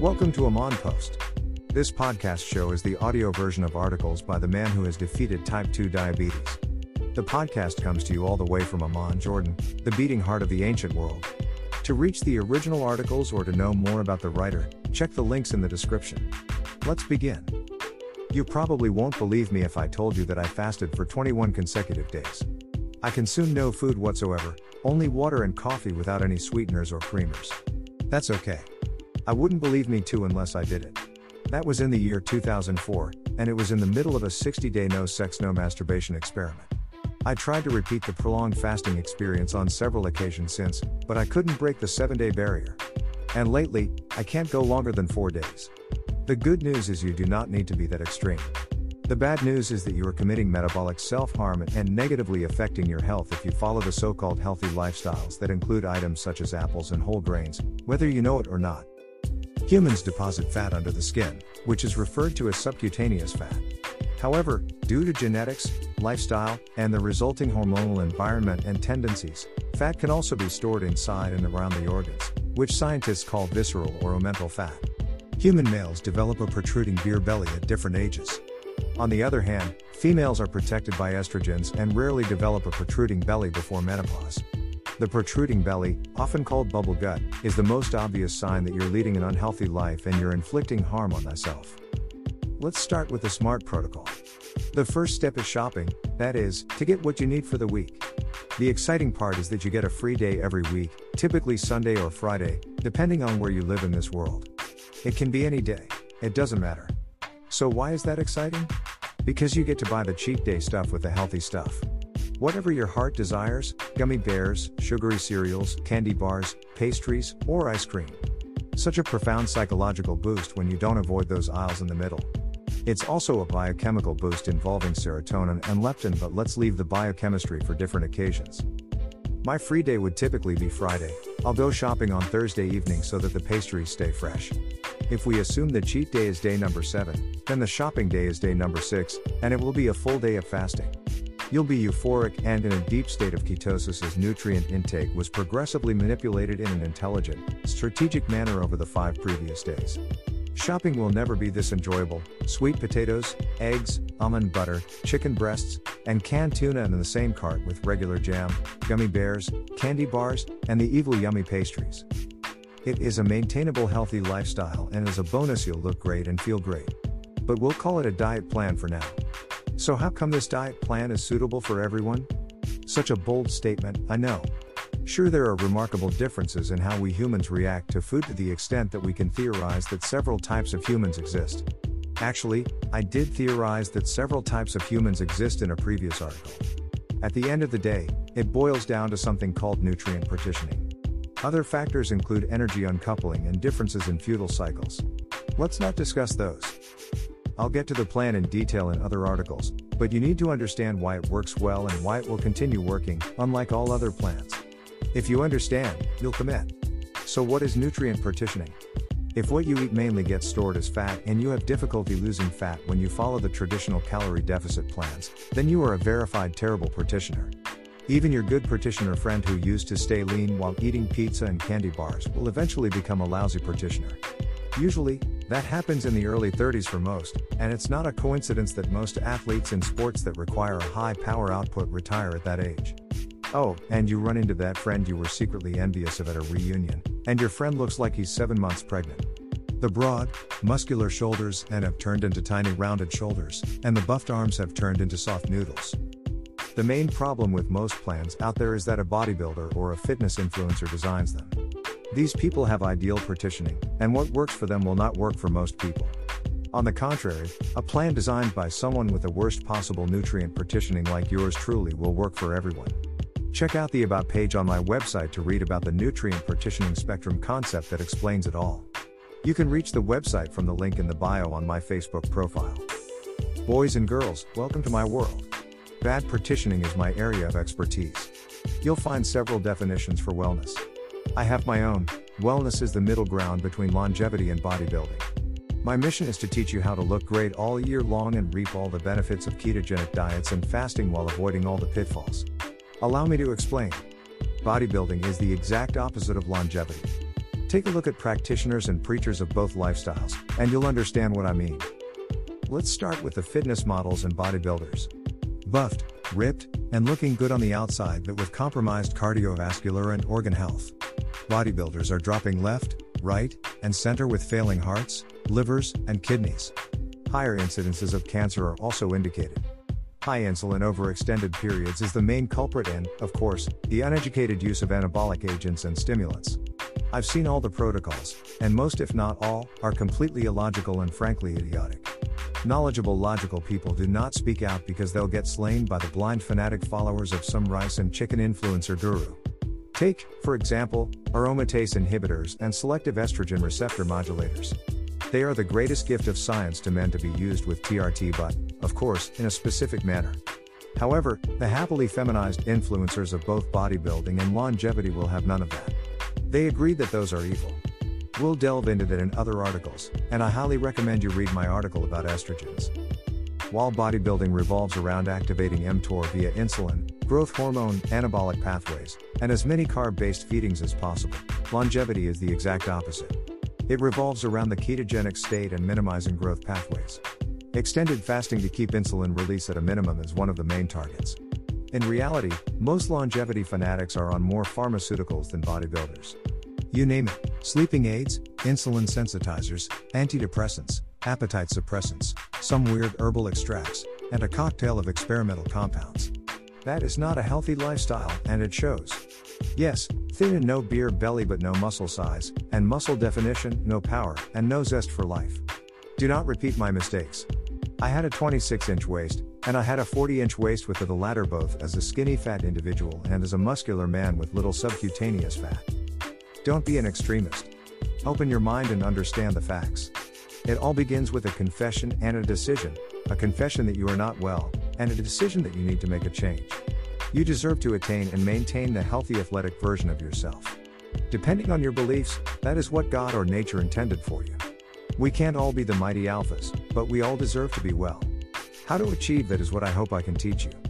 Welcome to Amon Post. This podcast show is the audio version of articles by the man who has defeated type 2 diabetes. The podcast comes to you all the way from Amman, Jordan, the beating heart of the ancient world. To reach the original articles or to know more about the writer, check the links in the description. Let's begin. You probably won't believe me if I told you that I fasted for 21 consecutive days. I consumed no food whatsoever, only water and coffee without any sweeteners or creamers. That's okay. I wouldn't believe me too unless I did it. That was in the year 2004, and it was in the middle of a 60 day no sex, no masturbation experiment. I tried to repeat the prolonged fasting experience on several occasions since, but I couldn't break the 7 day barrier. And lately, I can't go longer than 4 days. The good news is you do not need to be that extreme. The bad news is that you are committing metabolic self harm and negatively affecting your health if you follow the so called healthy lifestyles that include items such as apples and whole grains, whether you know it or not. Humans deposit fat under the skin, which is referred to as subcutaneous fat. However, due to genetics, lifestyle, and the resulting hormonal environment and tendencies, fat can also be stored inside and around the organs, which scientists call visceral or omental fat. Human males develop a protruding beer belly at different ages. On the other hand, females are protected by estrogens and rarely develop a protruding belly before menopause. The protruding belly, often called bubble gut, is the most obvious sign that you're leading an unhealthy life and you're inflicting harm on thyself. Let's start with the SMART protocol. The first step is shopping, that is, to get what you need for the week. The exciting part is that you get a free day every week, typically Sunday or Friday, depending on where you live in this world. It can be any day, it doesn't matter. So, why is that exciting? Because you get to buy the cheat day stuff with the healthy stuff. Whatever your heart desires gummy bears, sugary cereals, candy bars, pastries, or ice cream. Such a profound psychological boost when you don't avoid those aisles in the middle. It's also a biochemical boost involving serotonin and leptin, but let's leave the biochemistry for different occasions. My free day would typically be Friday. I'll go shopping on Thursday evening so that the pastries stay fresh. If we assume the cheat day is day number 7, then the shopping day is day number 6, and it will be a full day of fasting. You'll be euphoric and in a deep state of ketosis as nutrient intake was progressively manipulated in an intelligent, strategic manner over the five previous days. Shopping will never be this enjoyable. Sweet potatoes, eggs, almond butter, chicken breasts, and canned tuna in the same cart with regular jam, gummy bears, candy bars, and the evil yummy pastries. It is a maintainable healthy lifestyle and as a bonus you'll look great and feel great. But we'll call it a diet plan for now. So, how come this diet plan is suitable for everyone? Such a bold statement, I know. Sure, there are remarkable differences in how we humans react to food to the extent that we can theorize that several types of humans exist. Actually, I did theorize that several types of humans exist in a previous article. At the end of the day, it boils down to something called nutrient partitioning. Other factors include energy uncoupling and differences in futile cycles. Let's not discuss those. I'll get to the plan in detail in other articles, but you need to understand why it works well and why it will continue working, unlike all other plans. If you understand, you'll commit. So, what is nutrient partitioning? If what you eat mainly gets stored as fat and you have difficulty losing fat when you follow the traditional calorie deficit plans, then you are a verified terrible partitioner. Even your good partitioner friend who used to stay lean while eating pizza and candy bars will eventually become a lousy partitioner. Usually, that happens in the early 30s for most, and it's not a coincidence that most athletes in sports that require a high power output retire at that age. Oh, and you run into that friend you were secretly envious of at a reunion, and your friend looks like he's seven months pregnant. The broad, muscular shoulders and have turned into tiny rounded shoulders, and the buffed arms have turned into soft noodles. The main problem with most plans out there is that a bodybuilder or a fitness influencer designs them. These people have ideal partitioning, and what works for them will not work for most people. On the contrary, a plan designed by someone with the worst possible nutrient partitioning like yours truly will work for everyone. Check out the About page on my website to read about the nutrient partitioning spectrum concept that explains it all. You can reach the website from the link in the bio on my Facebook profile. Boys and girls, welcome to my world. Bad partitioning is my area of expertise. You'll find several definitions for wellness. I have my own. Wellness is the middle ground between longevity and bodybuilding. My mission is to teach you how to look great all year long and reap all the benefits of ketogenic diets and fasting while avoiding all the pitfalls. Allow me to explain. Bodybuilding is the exact opposite of longevity. Take a look at practitioners and preachers of both lifestyles, and you'll understand what I mean. Let's start with the fitness models and bodybuilders. Buffed, ripped, and looking good on the outside but with compromised cardiovascular and organ health. Bodybuilders are dropping left, right, and center with failing hearts, livers, and kidneys. Higher incidences of cancer are also indicated. High insulin over extended periods is the main culprit, and, of course, the uneducated use of anabolic agents and stimulants. I've seen all the protocols, and most, if not all, are completely illogical and frankly idiotic. Knowledgeable, logical people do not speak out because they'll get slain by the blind fanatic followers of some rice and chicken influencer guru. Take, for example, aromatase inhibitors and selective estrogen receptor modulators. They are the greatest gift of science to men to be used with TRT, but, of course, in a specific manner. However, the happily feminized influencers of both bodybuilding and longevity will have none of that. They agree that those are evil. We'll delve into that in other articles, and I highly recommend you read my article about estrogens. While bodybuilding revolves around activating mTOR via insulin, growth hormone, anabolic pathways, and as many carb based feedings as possible, longevity is the exact opposite. It revolves around the ketogenic state and minimizing growth pathways. Extended fasting to keep insulin release at a minimum is one of the main targets. In reality, most longevity fanatics are on more pharmaceuticals than bodybuilders. You name it sleeping aids, insulin sensitizers, antidepressants, appetite suppressants, some weird herbal extracts, and a cocktail of experimental compounds. That is not a healthy lifestyle, and it shows. Yes, thin and no beer belly but no muscle size, and muscle definition, no power, and no zest for life. Do not repeat my mistakes. I had a 26 inch waist, and I had a 40 inch waist with the latter both as a skinny fat individual and as a muscular man with little subcutaneous fat. Don't be an extremist. Open your mind and understand the facts. It all begins with a confession and a decision a confession that you are not well, and a decision that you need to make a change. You deserve to attain and maintain the healthy athletic version of yourself. Depending on your beliefs, that is what God or nature intended for you. We can't all be the mighty alphas, but we all deserve to be well. How to achieve that is what I hope I can teach you.